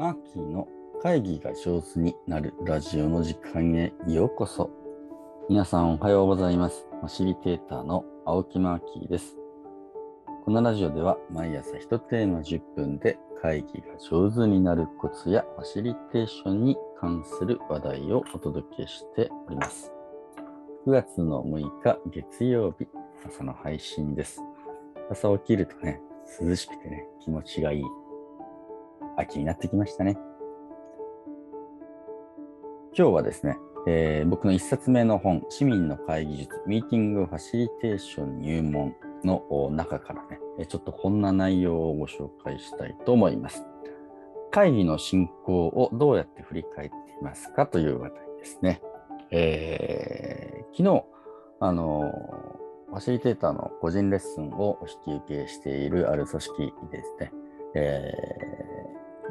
マーキーの会議が上手になるラジオの時間へようこそ。皆さんおはようございます。ファシリテーターの青木マーキーです。このラジオでは毎朝1テーマ10分で会議が上手になるコツやファシリテーションに関する話題をお届けしております。9月の6日月曜日朝の配信です。朝起きるとね、涼しくてね、気持ちがいい秋になってきましたね。今日はですね、えー僕の一冊目の本、市民の会議術、ミーティングファシリテーション入門の中からね、ちょっとこんな内容をご紹介したいと思います。会議の進行をどうやって振り返っていますかという話題ですね。えー昨日、あのファシリテーターの個人レッスンを引き受けしているある組織ですね、えー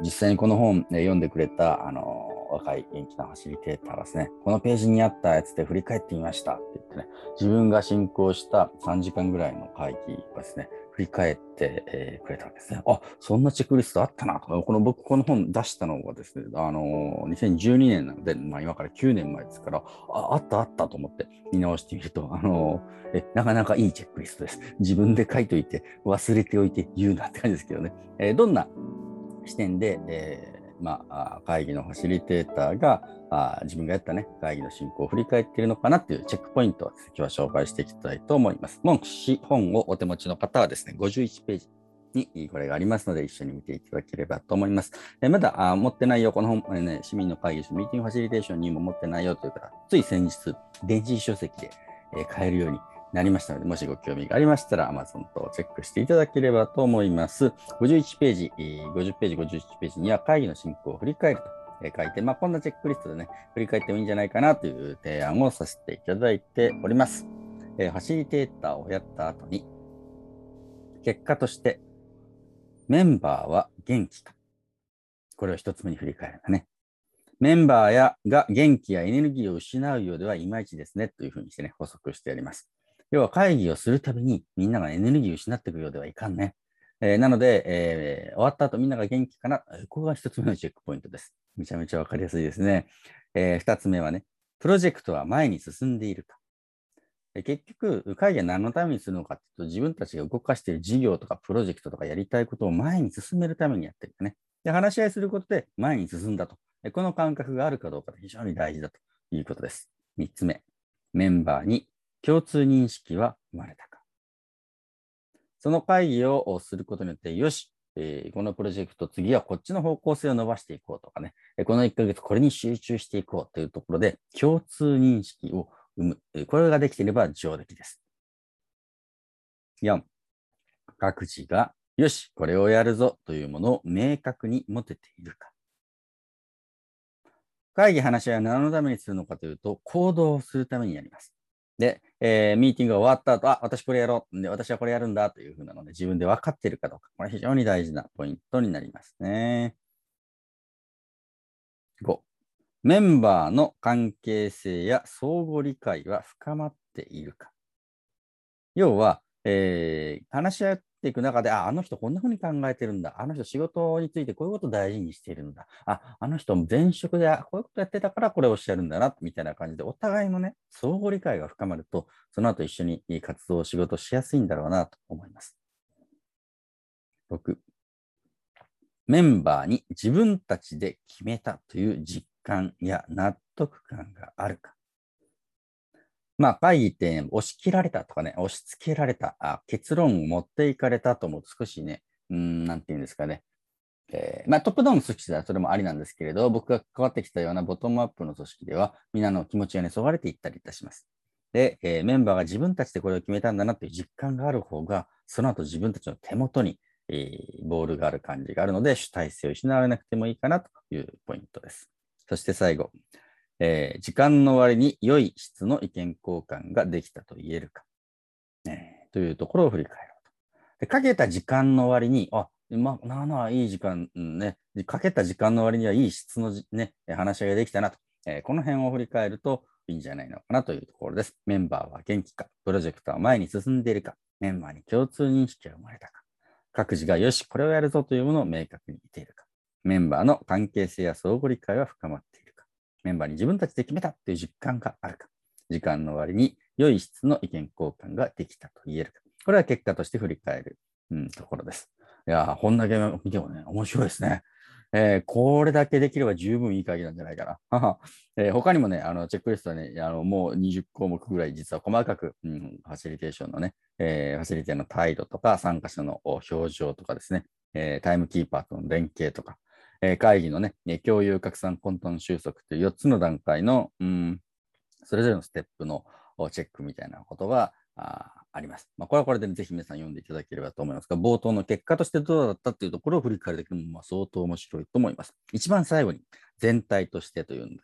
実際にこの本、えー読んでくれた、あの若い元気なファシリテーターがですね、このページにあったやつで振り返ってみましたって言ってね、自分が進行した3時間ぐらいの会議をですね、振り返って、えーくれたんですね。あ、そんなチェックリストあったなと。この僕、この本出したのがですね、あのー2012年なので、まあ今から9年前ですから、あ、あったあったと思って見直してみると、あのーえ、なかなかいいチェックリストです。自分で書いといて、忘れておいて言うなって感じですけどね。えーどんな視点で、えーまあ、会議のファシリテーターがあ自分がやったね、会議の進行を振り返っているのかなっていうチェックポイントを今日は紹介していきたいと思います。もし本をお手持ちの方はですね、51ページにこれがありますので、一緒に見ていただければと思います。えまだあ持ってないよ、この本、えーね、市民の会議室、ミーティングファシリテーションにも持ってないよという方、つい先日、電子書籍で、えー買えるようになりましたので、もしご興味がありましたら、Amazon とチェックしていただければと思います。51ページ、50ページ、51ページには会議の進行を振り返ると書いて、まあ、こんなチェックリストでね、振り返ってもいいんじゃないかなという提案をさせていただいております。えファシリテーターをやった後に、結果として、メンバーは元気か。これを一つ目に振り返るんだね。メンバーやが元気やエネルギーを失うようではいまいちですねというふうにしてね、補足してあります。要は会議をするたびにみんながエネルギーを失っていくようではいかんね。えーなので、えー終わった後みんなが元気かな。ここが一つ目のチェックポイントです。めちゃめちゃわかりやすいですね。えー二つ目はね、プロジェクトは前に進んでいるか。結局、会議は何のためにするのかっていうと、自分たちが動かしている事業とかプロジェクトとかやりたいことを前に進めるためにやってるかね。で、話し合いすることで前に進んだと。この感覚があるかどうかが非常に大事だということです。三つ目、メンバーに共通認識は生まれたか。その会議をすることによって、よし、えーこのプロジェクト、次はこっちの方向性を伸ばしていこうとかね、えこの1ヶ月これに集中していこうというところで、共通認識を生む。これができていれば上出来です。4、各自が、よし、これをやるぞというものを明確に持てているか。会議、話し合いは何のためにするのかというと、行動をするためにやります。で、えーミーティングが終わった後、あ、私これやろう。で、私はこれやるんだというふうなので、自分で分かっているかどうか。これ非常に大事なポイントになりますね。5、メンバーの関係性や相互理解は深まっているか。要は、えー話し合っていく中で、あ、あの人こんなふうに考えてるんだ。あの人仕事についてこういうことを大事にしているんだ。あ、あの人前職でこういうことやってたからこれをおっしゃるんだな、みたいな感じで、お互いのね、相互理解が深まると、その後一緒に活動、仕事しやすいんだろうなと思います。6、メンバーに自分たちで決めたという実感や納得感があるか。まあ、会議って押し切られたとかね、押し付けられた、あ結論を持っていかれたとも少しね、うん、なんていうんですかね。えーまあ、トップダウンの組織ではそれもありなんですけれど、僕が関わってきたようなボトムアップの組織では、みんなの気持ちがね、そがれていったりいたします。で、えーメンバーが自分たちでこれを決めたんだなという実感がある方が、その後自分たちの手元に、えーボールがある感じがあるので、主体性を失われなくてもいいかなというポイントです。そして最後、えー時間の割に良い質の意見交換ができたと言えるか、えーというところを振り返ろうと。でかけた時間の割に、あ、まあ、なあなあ、いい時間、うんね、かけた時間の割にはいい質のじね、話し合いができたなと、えーこの辺を振り返るといいんじゃないのかなというところです。メンバーは元気か、プロジェクトは前に進んでいるか、メンバーに共通認識が生まれたか、各自がよし、これをやるぞというものを明確に言っているか。メンバーの関係性や相互理解は深まっている、メンバーに自分たちで決めたという実感があるか、時間の終わりに良い質の意見交換ができたと言えるか、これは結果として振り返る、うん、ところです。いやこんだけ見てもね、面白いですね。えー、これだけできれば十分いい会議なんじゃないかな。えー、他にもね、あのチェックリストはね、あのもう20項目ぐらい実は細かく、うん、ファシリテーションのね、えー、ファシリテーションの態度とか、参加者の表情とかですね、えー、タイムキーパーとの連携とか、えー、会議のね、共有拡散混沌収束という4つの段階の、うん、それぞれのステップのチェックみたいなことがああります。まあ、これはこれでぜひ皆さん読んでいただければと思いますが、冒頭の結果としてどうだったというところを振り返るだけでもまあ相当面白いと思います。一番最後に全体としてというので、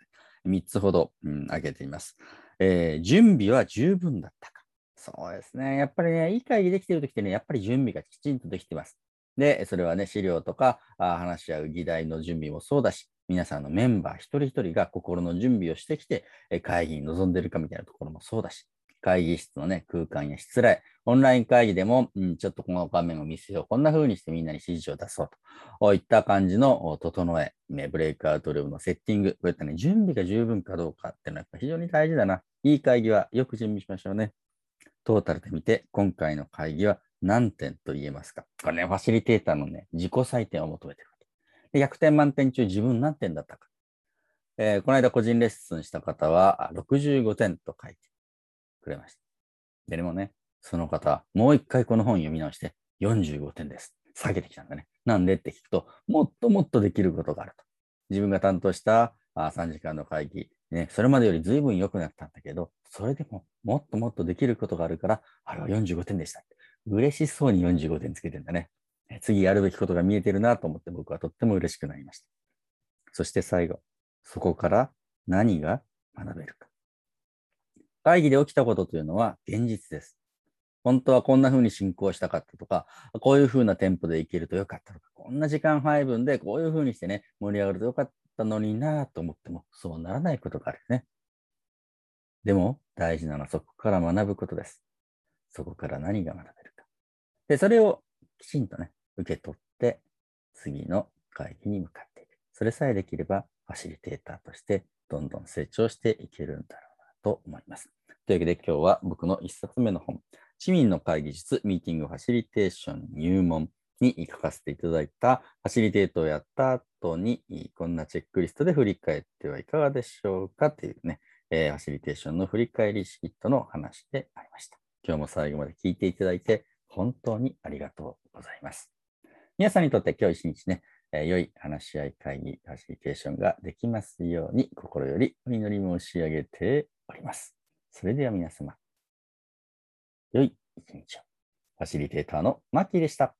3つほど、うん、挙げています、えー、準備は十分だったか。そうですね。やっぱりね、いい会議できてるときってね、やっぱり準備がきちんとできてます。で、それはね、資料とか話し合う議題の準備もそうだし、皆さんのメンバー一人一人が心の準備をしてきて、会議に臨んでるかみたいなところもそうだし、会議室のね、空間や失礼、オンライン会議でも、うん、ちょっとこの画面を見せよう。こんな風にしてみんなに指示を出そうと。こういった感じの整え、ね、ブレイクアウトルームのセッティング、こういったね、準備が十分かどうかっていうのは非常に大事だな。いい会議はよく準備しましょうね。トータルで見て、今回の会議は何点と言えますかこれね、ファシリテーターのね、自己採点を求めてるで。100点満点中自分何点だったか。えー、この間個人レッスンした方は65点と書いてくれました。でもね、その方、もう一回この本読み直して45点です。下げてきたんだね。なんでって聞くと、もっともっとできることがあると。自分が担当したあ3時間の会議、ね、それまでより随分良くなったんだけど、それでももっともっとできることがあるから、あれは45点でした。嬉しそうに45点つけてんだね。次やるべきことが見えてるなと思って僕はとっても嬉しくなりました。そして最後、そこから何が学べるか。会議で起きたことというのは現実です。本当はこんな風に進行したかったとか、こういう風なテンポでいけるとよかったとか、こんな時間配分でこういう風にしてね、盛り上がるとよかったのになぁと思っても、そうならないことがあるね。でも、大事なのはそこから学ぶことです。そこから何が学べる。で、それをきちんとね、受け取って、次の会議に向かっていく。それさえできれば、ファシリテーターとしてどんどん成長していけるんだろうなと思います。というわけで今日は僕の一冊目の本、市民の会議術ミーティングファシリテーション入門に書かせていただいたファシリテートをやった後にこんなチェックリストで振り返ってはいかがでしょうかというね、えー、ファシリテーションの振り返りシートの話でありました。今日も最後まで聞いていただいて本当にありがとうございます。皆さんにとって今日一日ね、えー、良い話し合い会議、ファシリテーションができますように心よりお祈り申し上げております。それでは皆様、良い一日を。ファシリテーターのマッキーでした。